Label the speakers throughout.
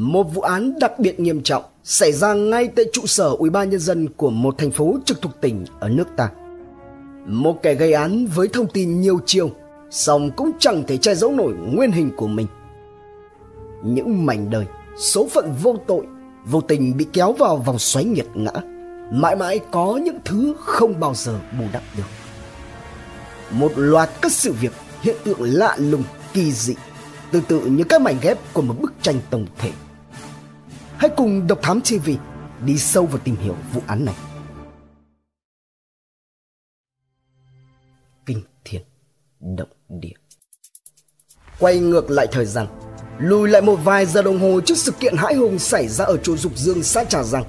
Speaker 1: một vụ án đặc biệt nghiêm trọng xảy ra ngay tại trụ sở Ủy ban nhân dân của một thành phố trực thuộc tỉnh ở nước ta. Một kẻ gây án với thông tin nhiều chiều, song cũng chẳng thể che giấu nổi nguyên hình của mình. Những mảnh đời, số phận vô tội, vô tình bị kéo vào vòng xoáy nghiệt ngã, mãi mãi có những thứ không bao giờ bù đắp được. Một loạt các sự việc, hiện tượng lạ lùng, kỳ dị, tương tự như các mảnh ghép của một bức tranh tổng thể. Hãy cùng Độc Thám TV đi sâu vào tìm hiểu vụ án này. Kinh thiên động địa Quay ngược lại thời gian Lùi lại một vài giờ đồng hồ trước sự kiện hãi hùng xảy ra ở chùa Dục Dương xã Trà Giang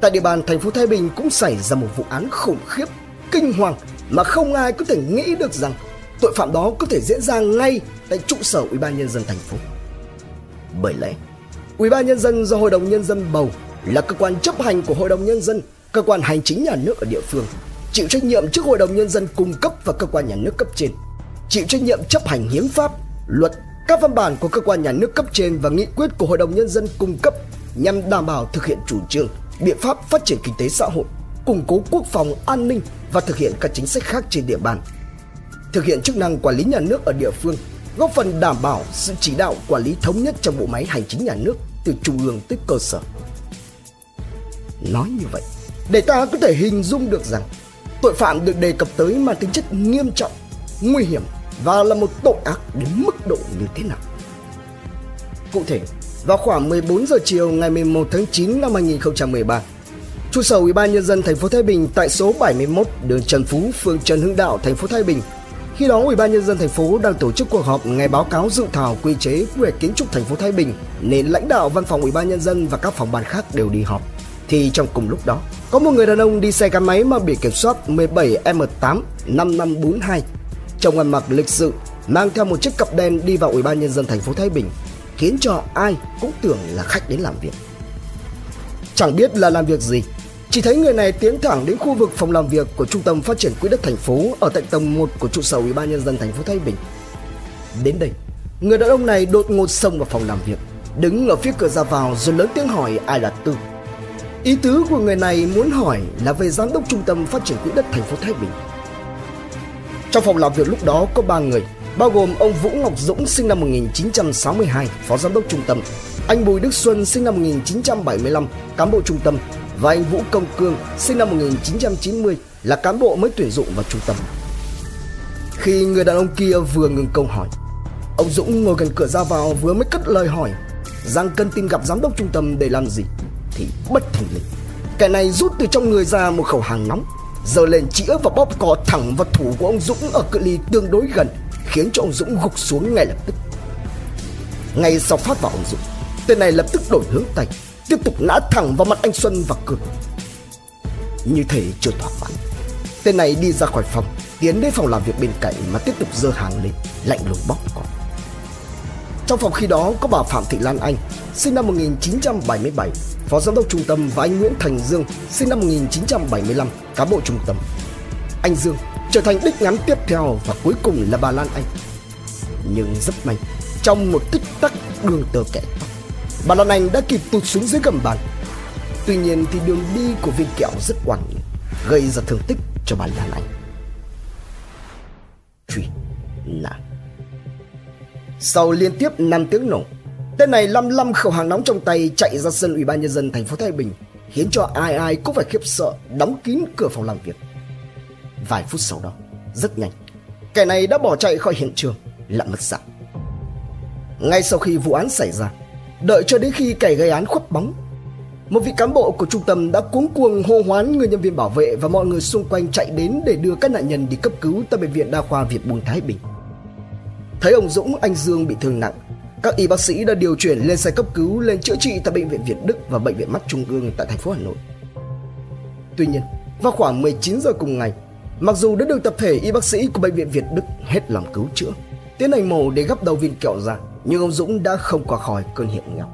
Speaker 1: Tại địa bàn thành phố Thái Bình cũng xảy ra một vụ án khủng khiếp, kinh hoàng mà không ai có thể nghĩ được rằng tội phạm đó có thể diễn ra ngay tại trụ sở Ủy ban nhân dân thành phố. Bởi lẽ, Ủy ban nhân dân do Hội đồng nhân dân bầu là cơ quan chấp hành của Hội đồng nhân dân, cơ quan hành chính nhà nước ở địa phương, chịu trách nhiệm trước Hội đồng nhân dân cung cấp và cơ quan nhà nước cấp trên, chịu trách nhiệm chấp hành hiến pháp, luật, các văn bản của cơ quan nhà nước cấp trên và nghị quyết của Hội đồng nhân dân cung cấp nhằm đảm bảo thực hiện chủ trương, biện pháp phát triển kinh tế xã hội, củng cố quốc phòng an ninh và thực hiện các chính sách khác trên địa bàn. Thực hiện chức năng quản lý nhà nước ở địa phương, góp phần đảm bảo sự chỉ đạo quản lý thống nhất trong bộ máy hành chính nhà nước từ trung ương tới cơ sở. Nói như vậy, để ta có thể hình dung được rằng tội phạm được đề cập tới mang tính chất nghiêm trọng, nguy hiểm và là một tội ác đến mức độ như thế nào. Cụ thể, vào khoảng 14 giờ chiều ngày 11 tháng 9 năm 2013, trụ sở Ủy ban nhân dân thành phố Thái Bình tại số 71 đường Trần Phú, phường Trần Hưng Đạo, thành phố Thái Bình. Khi đó Ủy ban nhân dân thành phố đang tổ chức cuộc họp nghe báo cáo dự thảo quy chế quy hoạch kiến trúc thành phố Thái Bình nên lãnh đạo văn phòng Ủy ban nhân dân và các phòng ban khác đều đi họp. Thì trong cùng lúc đó, có một người đàn ông đi xe gắn máy mang biển kiểm soát 17M8 5542 trông ăn mặc lịch sự mang theo một chiếc cặp đen đi vào Ủy ban nhân dân thành phố Thái Bình khiến cho ai cũng tưởng là khách đến làm việc. Chẳng biết là làm việc gì, chỉ thấy người này tiến thẳng đến khu vực phòng làm việc của Trung tâm Phát triển Quỹ đất thành phố ở tại tầng 1 của trụ sở Ủy ban nhân dân thành phố Thái Bình. Đến đây, người đàn ông này đột ngột xông vào phòng làm việc, đứng ở phía cửa ra vào rồi lớn tiếng hỏi ai là Tư. Ý tứ của người này muốn hỏi là về giám đốc Trung tâm Phát triển Quỹ đất thành phố Thái Bình. Trong phòng làm việc lúc đó có ba người, bao gồm ông Vũ Ngọc Dũng sinh năm 1962, phó giám đốc trung tâm, anh Bùi Đức Xuân sinh năm 1975, cán bộ trung tâm và anh Vũ Công Cương sinh năm 1990 là cán bộ mới tuyển dụng vào trung tâm. Khi người đàn ông kia vừa ngừng câu hỏi, ông Dũng ngồi gần cửa ra vào vừa mới cất lời hỏi rằng cần tìm gặp giám đốc trung tâm để làm gì thì bất thình lình kẻ này rút từ trong người ra một khẩu hàng nóng giơ lên chĩa và bóp cò thẳng vào thủ của ông Dũng ở cự ly tương đối gần khiến cho ông Dũng gục xuống ngay lập tức. Ngay sau phát vào ông Dũng, tên này lập tức đổi hướng tay, tiếp tục nã thẳng vào mặt anh Xuân và Cường. Như thể chưa thỏa mãn, tên này đi ra khỏi phòng, tiến đến phòng làm việc bên cạnh mà tiếp tục dơ hàng lên, lạnh lùng bóc cò. Trong phòng khi đó có bà Phạm Thị Lan Anh, sinh năm 1977, phó giám đốc trung tâm và anh Nguyễn Thành Dương, sinh năm 1975, cán bộ trung tâm. Anh Dương trở thành đích ngắn tiếp theo và cuối cùng là bà Lan Anh. Nhưng rất may, trong một tích tắc đường tờ kẻ tóc, bà Lan Anh đã kịp tụt xuống dưới gầm bàn. Tuy nhiên thì đường đi của viên kẹo rất quẳng gây ra thương tích cho bà Lan Anh. Truy nạn Sau liên tiếp 5 tiếng nổ, tên này lăm lăm khẩu hàng nóng trong tay chạy ra sân ủy ban nhân dân thành phố Thái Bình, khiến cho ai ai cũng phải khiếp sợ đóng kín cửa phòng làm việc. Vài phút sau đó, rất nhanh, kẻ này đã bỏ chạy khỏi hiện trường, lặn mất dạng. Ngay sau khi vụ án xảy ra, đợi cho đến khi kẻ gây án khuất bóng, một vị cán bộ của trung tâm đã cuống cuồng hô hoán người nhân viên bảo vệ và mọi người xung quanh chạy đến để đưa các nạn nhân đi cấp cứu tại bệnh viện đa khoa Việt Bùn Thái Bình. Thấy ông Dũng, anh Dương bị thương nặng, các y bác sĩ đã điều chuyển lên xe cấp cứu lên chữa trị tại bệnh viện Việt Đức và bệnh viện mắt Trung ương tại thành phố Hà Nội. Tuy nhiên, vào khoảng 19 giờ cùng ngày, Mặc dù đã được tập thể y bác sĩ của bệnh viện Việt Đức hết lòng cứu chữa, tiến hành mổ để gắp đầu viên kẹo ra, nhưng ông Dũng đã không qua khỏi cơn hiện nghèo.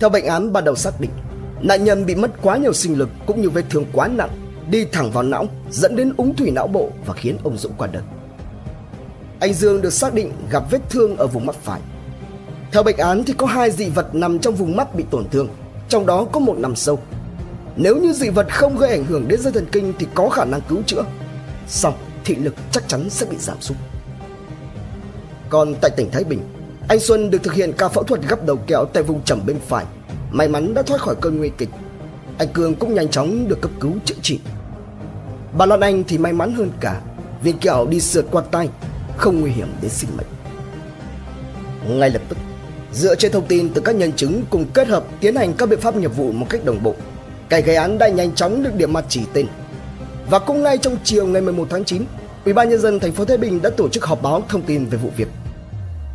Speaker 1: Theo bệnh án ban đầu xác định, nạn nhân bị mất quá nhiều sinh lực cũng như vết thương quá nặng, đi thẳng vào não, dẫn đến úng thủy não bộ và khiến ông Dũng qua đời. Anh Dương được xác định gặp vết thương ở vùng mắt phải. Theo bệnh án thì có hai dị vật nằm trong vùng mắt bị tổn thương, trong đó có một nằm sâu. Nếu như dị vật không gây ảnh hưởng đến dây thần kinh thì có khả năng cứu chữa. Xong, thị lực chắc chắn sẽ bị giảm sút. Còn tại tỉnh Thái Bình, anh Xuân được thực hiện ca phẫu thuật gấp đầu kẹo tại vùng trầm bên phải. May mắn đã thoát khỏi cơn nguy kịch. Anh Cường cũng nhanh chóng được cấp cứu chữa trị. Bà Lan Anh thì may mắn hơn cả viên kẹo đi sượt qua tay, không nguy hiểm đến sinh mệnh. Ngay lập tức, dựa trên thông tin từ các nhân chứng cùng kết hợp tiến hành các biện pháp nghiệp vụ một cách đồng bộ, kẻ gây án đã nhanh chóng được điểm mặt chỉ tên. Và cũng ngay trong chiều ngày 11 tháng 9, Ủy ban nhân dân thành phố Thái Bình đã tổ chức họp báo thông tin về vụ việc.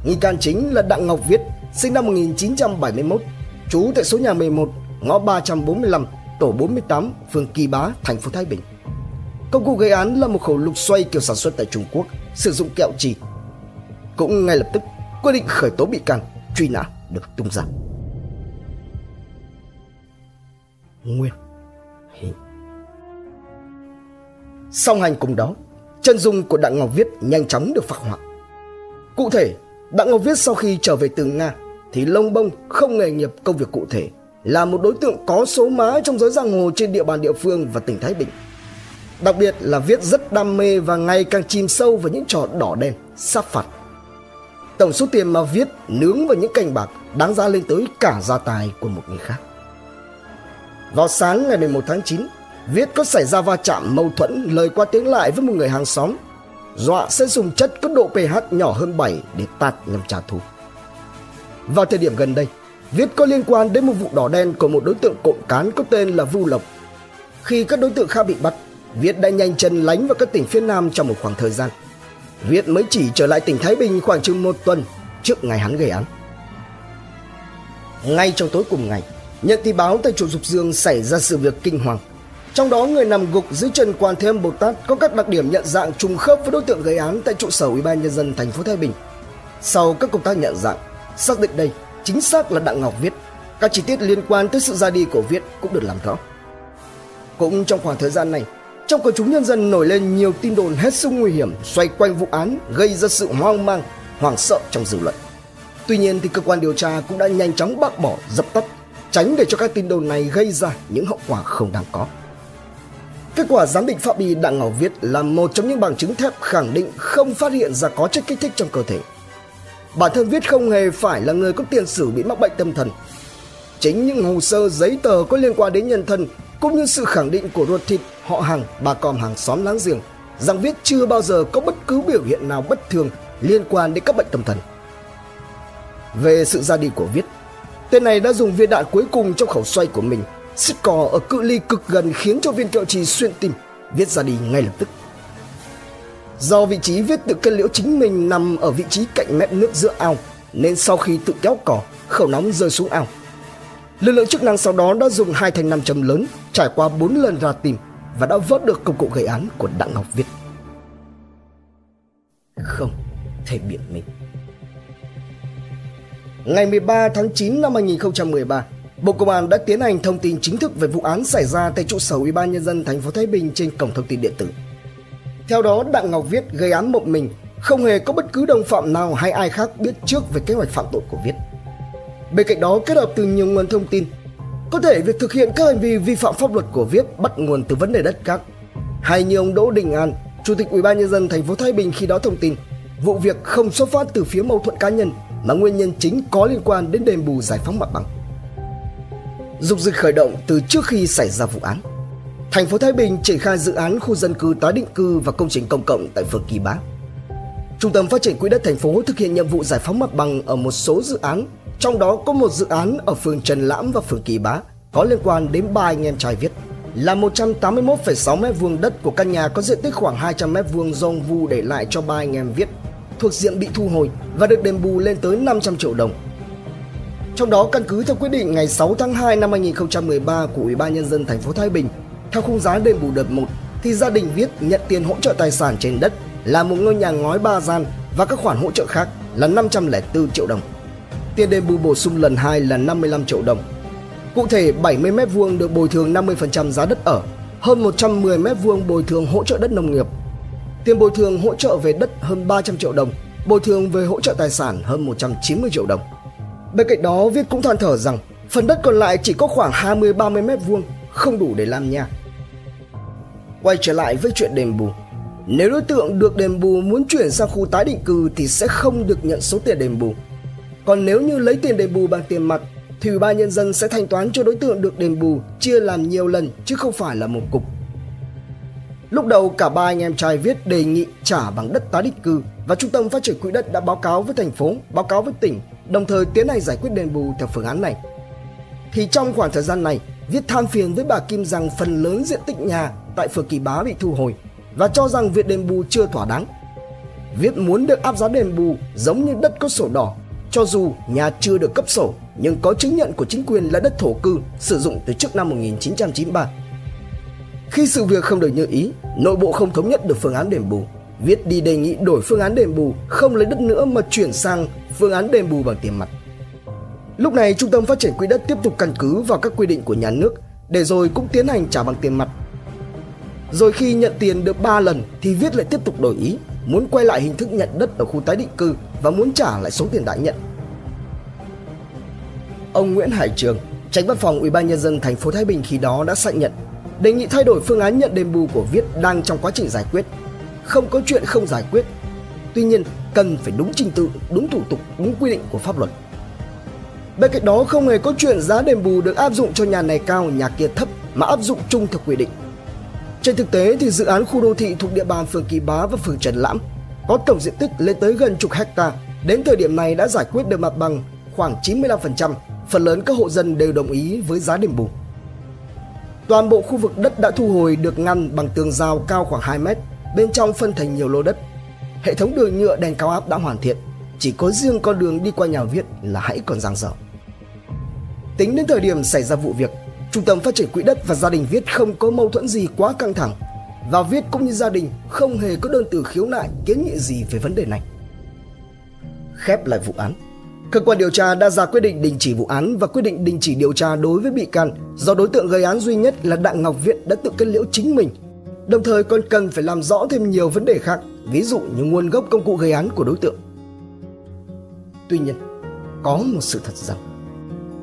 Speaker 1: Nghi can chính là Đặng Ngọc Viết, sinh năm 1971, trú tại số nhà 11, ngõ 345, tổ 48, phường Kỳ Bá, thành phố Thái Bình. Công cụ gây án là một khẩu lục xoay kiểu sản xuất tại Trung Quốc, sử dụng kẹo trì Cũng ngay lập tức, quyết định khởi tố bị can, truy nã được tung ra. Nguyên hình Song hành cùng đó, chân dung của Đặng Ngọc Viết nhanh chóng được phác họa. Cụ thể, Đặng Ngọc Viết sau khi trở về từ Nga thì lông bông không nghề nghiệp công việc cụ thể là một đối tượng có số má trong giới giang hồ trên địa bàn địa phương và tỉnh Thái Bình. Đặc biệt là Viết rất đam mê và ngày càng chìm sâu vào những trò đỏ đen, sát phạt. Tổng số tiền mà Viết nướng vào những cành bạc đáng ra lên tới cả gia tài của một người khác. Vào sáng ngày 11 tháng 9, Viết có xảy ra va chạm mâu thuẫn lời qua tiếng lại với một người hàng xóm dọa sẽ dùng chất có độ pH nhỏ hơn 7 để tạt nhằm trả thù. Vào thời điểm gần đây, Viết có liên quan đến một vụ đỏ đen của một đối tượng cộng cán có tên là Vu Lộc. Khi các đối tượng khác bị bắt, Viết đã nhanh chân lánh vào các tỉnh phía Nam trong một khoảng thời gian. Viết mới chỉ trở lại tỉnh Thái Bình khoảng chừng một tuần trước ngày hắn gây án. Ngay trong tối cùng ngày, nhận tin báo tại chùa Dục Dương xảy ra sự việc kinh hoàng. Trong đó người nằm gục dưới chân Quan Thế Âm Bồ Tát có các đặc điểm nhận dạng trùng khớp với đối tượng gây án tại trụ sở Ủy ban nhân dân thành phố Thái Bình. Sau các công tác nhận dạng, xác định đây chính xác là Đặng Ngọc Viết. Các chi tiết liên quan tới sự ra đi của Viết cũng được làm rõ. Cũng trong khoảng thời gian này, trong quần chúng nhân dân nổi lên nhiều tin đồn hết sức nguy hiểm xoay quanh vụ án gây ra sự hoang mang, hoảng sợ trong dư luận. Tuy nhiên thì cơ quan điều tra cũng đã nhanh chóng bác bỏ, dập tắt, tránh để cho các tin đồn này gây ra những hậu quả không đáng có. Kết quả giám định pháp y Đặng Ngọc Viết là một trong những bằng chứng thép khẳng định không phát hiện ra có chất kích thích trong cơ thể. Bản thân Viết không hề phải là người có tiền sử bị mắc bệnh tâm thần. Chính những hồ sơ giấy tờ có liên quan đến nhân thân cũng như sự khẳng định của ruột thịt, họ hàng, bà con hàng xóm láng giềng rằng Viết chưa bao giờ có bất cứ biểu hiện nào bất thường liên quan đến các bệnh tâm thần. Về sự ra đi của Viết, tên này đã dùng viên đạn cuối cùng trong khẩu xoay của mình Xích cò ở cự ly cực gần khiến cho viên kẹo trì xuyên tim, viết ra đi ngay lập tức. Do vị trí viết tự cây liễu chính mình nằm ở vị trí cạnh mép nước giữa ao, nên sau khi tự kéo cỏ, khẩu nóng rơi xuống ao. Lực lượng chức năng sau đó đã dùng hai thanh nam châm lớn trải qua 4 lần ra tìm và đã vớt được công cụ gây án của Đặng Ngọc Viết. Không thể biện minh. Ngày 13 tháng 9 năm 2013, Bộ Công an đã tiến hành thông tin chính thức về vụ án xảy ra tại trụ sở Ủy ban nhân dân thành phố Thái Bình trên cổng thông tin điện tử. Theo đó, Đặng Ngọc Viết gây án một mình, không hề có bất cứ đồng phạm nào hay ai khác biết trước về kế hoạch phạm tội của Viết. Bên cạnh đó, kết hợp từ nhiều nguồn thông tin, có thể việc thực hiện các hành vi vi phạm pháp luật của Viết bắt nguồn từ vấn đề đất cát. Hay như ông Đỗ Đình An, Chủ tịch Ủy ban nhân dân thành phố Thái Bình khi đó thông tin, vụ việc không xuất phát từ phía mâu thuẫn cá nhân mà nguyên nhân chính có liên quan đến đền bù giải phóng mặt bằng dục dịch khởi động từ trước khi xảy ra vụ án. Thành phố Thái Bình triển khai dự án khu dân cư tái định cư và công trình công cộng tại phường Kỳ Bá. Trung tâm Phát triển Quỹ đất thành phố thực hiện nhiệm vụ giải phóng mặt bằng ở một số dự án, trong đó có một dự án ở phường Trần Lãm và phường Kỳ Bá có liên quan đến ba anh em trai Viết là 181,6 m vuông đất của căn nhà có diện tích khoảng 200 m vuông do ông Vu để lại cho ba anh em Viết thuộc diện bị thu hồi và được đền bù lên tới 500 triệu đồng trong đó căn cứ theo quyết định ngày 6 tháng 2 năm 2013 của Ủy ban nhân dân thành phố Thái Bình, theo khung giá đền bù đợt 1 thì gia đình Viết nhận tiền hỗ trợ tài sản trên đất là một ngôi nhà ngói ba gian và các khoản hỗ trợ khác là 504 triệu đồng. Tiền đền bù bổ sung lần 2 là 55 triệu đồng. Cụ thể 70 m2 được bồi thường 50% giá đất ở, hơn 110 m2 bồi thường hỗ trợ đất nông nghiệp. Tiền bồi thường hỗ trợ về đất hơn 300 triệu đồng, bồi thường về hỗ trợ tài sản hơn 190 triệu đồng. Bên cạnh đó, Viết cũng than thở rằng phần đất còn lại chỉ có khoảng 20-30 mét vuông, không đủ để làm nhà. Quay trở lại với chuyện đền bù. Nếu đối tượng được đền bù muốn chuyển sang khu tái định cư thì sẽ không được nhận số tiền đền bù. Còn nếu như lấy tiền đền bù bằng tiền mặt thì Ủy ban nhân dân sẽ thanh toán cho đối tượng được đền bù chia làm nhiều lần chứ không phải là một cục. Lúc đầu cả ba anh em trai viết đề nghị trả bằng đất tái định cư và Trung tâm Phát triển Quỹ đất đã báo cáo với thành phố, báo cáo với tỉnh, đồng thời tiến hành giải quyết đền bù theo phương án này. Thì trong khoảng thời gian này, Viết than phiền với bà Kim rằng phần lớn diện tích nhà tại phường Kỳ Bá bị thu hồi và cho rằng việc đền bù chưa thỏa đáng. Viết muốn được áp giá đền bù giống như đất có sổ đỏ, cho dù nhà chưa được cấp sổ nhưng có chứng nhận của chính quyền là đất thổ cư sử dụng từ trước năm 1993. Khi sự việc không được như ý, nội bộ không thống nhất được phương án đền bù. Viết đi đề nghị đổi phương án đền bù, không lấy đất nữa mà chuyển sang phương án đền bù bằng tiền mặt. Lúc này Trung tâm Phát triển Quỹ đất tiếp tục căn cứ vào các quy định của nhà nước để rồi cũng tiến hành trả bằng tiền mặt. Rồi khi nhận tiền được 3 lần thì Viết lại tiếp tục đổi ý, muốn quay lại hình thức nhận đất ở khu tái định cư và muốn trả lại số tiền đã nhận. Ông Nguyễn Hải Trường, tránh văn phòng Ủy ban nhân dân thành phố Thái Bình khi đó đã xác nhận đề nghị thay đổi phương án nhận đền bù của Viết đang trong quá trình giải quyết. Không có chuyện không giải quyết. Tuy nhiên, cần phải đúng trình tự, đúng thủ tục, đúng quy định của pháp luật. Bên cạnh đó không hề có chuyện giá đền bù được áp dụng cho nhà này cao, nhà kia thấp mà áp dụng chung theo quy định. Trên thực tế thì dự án khu đô thị thuộc địa bàn phường Kỳ Bá và phường Trần Lãm có tổng diện tích lên tới gần chục hecta. Đến thời điểm này đã giải quyết được mặt bằng khoảng 95%, phần lớn các hộ dân đều đồng ý với giá đền bù. Toàn bộ khu vực đất đã thu hồi được ngăn bằng tường rào cao khoảng 2 mét, bên trong phân thành nhiều lô đất. Hệ thống đường nhựa đèn cao áp đã hoàn thiện, chỉ có riêng con đường đi qua nhà viết là hãy còn dang dở. Tính đến thời điểm xảy ra vụ việc, Trung tâm Phát triển Quỹ đất và gia đình Viết không có mâu thuẫn gì quá căng thẳng và Viết cũng như gia đình không hề có đơn từ khiếu nại kiến nghị gì về vấn đề này. Khép lại vụ án, cơ quan điều tra đã ra quyết định đình chỉ vụ án và quyết định đình chỉ điều tra đối với bị can do đối tượng gây án duy nhất là Đặng Ngọc Viện đã tự kết liễu chính mình. Đồng thời còn cần phải làm rõ thêm nhiều vấn đề khác, ví dụ như nguồn gốc công cụ gây án của đối tượng. Tuy nhiên, có một sự thật rằng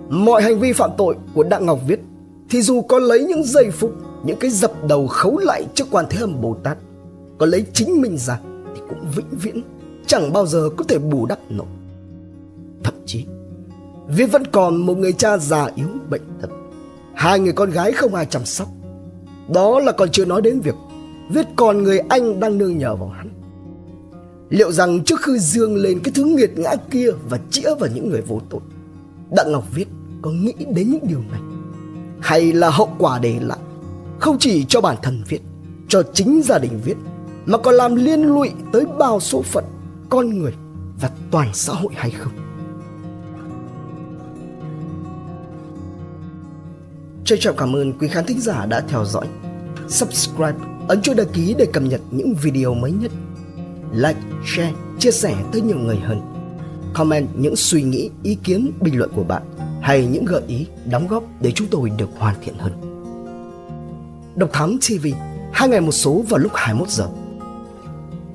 Speaker 1: mọi hành vi phạm tội của Đặng Ngọc Viết thì dù có lấy những giây phút, những cái dập đầu khấu lại trước quan thế âm Bồ Tát, có lấy chính mình ra thì cũng vĩnh viễn chẳng bao giờ có thể bù đắp nổi. Thậm chí, Viết vẫn còn một người cha già yếu bệnh tật, hai người con gái không ai chăm sóc. Đó là còn chưa nói đến việc Viết còn người anh đang nương nhờ vào hắn. Liệu rằng trước khi dương lên cái thứ nghiệt ngã kia và chĩa vào những người vô tội, Đặng Ngọc Viết có nghĩ đến những điều này? Hay là hậu quả để lại không chỉ cho bản thân Viết, cho chính gia đình Viết, mà còn làm liên lụy tới bao số phận, con người và toàn xã hội hay không? Trân trọng cảm ơn quý khán thính giả đã theo dõi. Subscribe, ấn chuông đăng ký để cập nhật những video mới nhất. Like, share, chia sẻ tới nhiều người hơn. Comment những suy nghĩ, ý kiến, bình luận của bạn hay những gợi ý, đóng góp để chúng tôi được hoàn thiện hơn. Độc Thám TV, hai ngày một số vào lúc 21 giờ.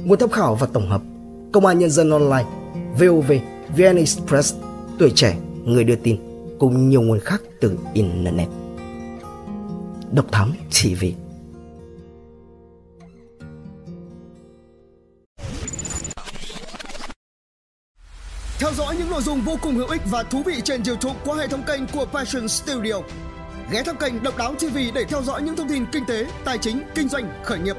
Speaker 1: Nguồn tham khảo và tổng hợp Công an Nhân dân Online, VOV, VN Express, Tuổi Trẻ, Người đưa tin cùng nhiều nguồn khác từ Internet. Độc Thám TV Theo dõi những nội dung vô cùng hữu ích và thú vị trên YouTube qua hệ thống kênh của Passion Studio. Ghé thăm kênh Độc Đáo TV để theo dõi những thông tin kinh tế, tài chính, kinh doanh, khởi nghiệp.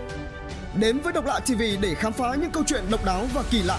Speaker 1: Đến với Độc Lạ TV để khám phá những câu chuyện độc đáo và kỳ lạ.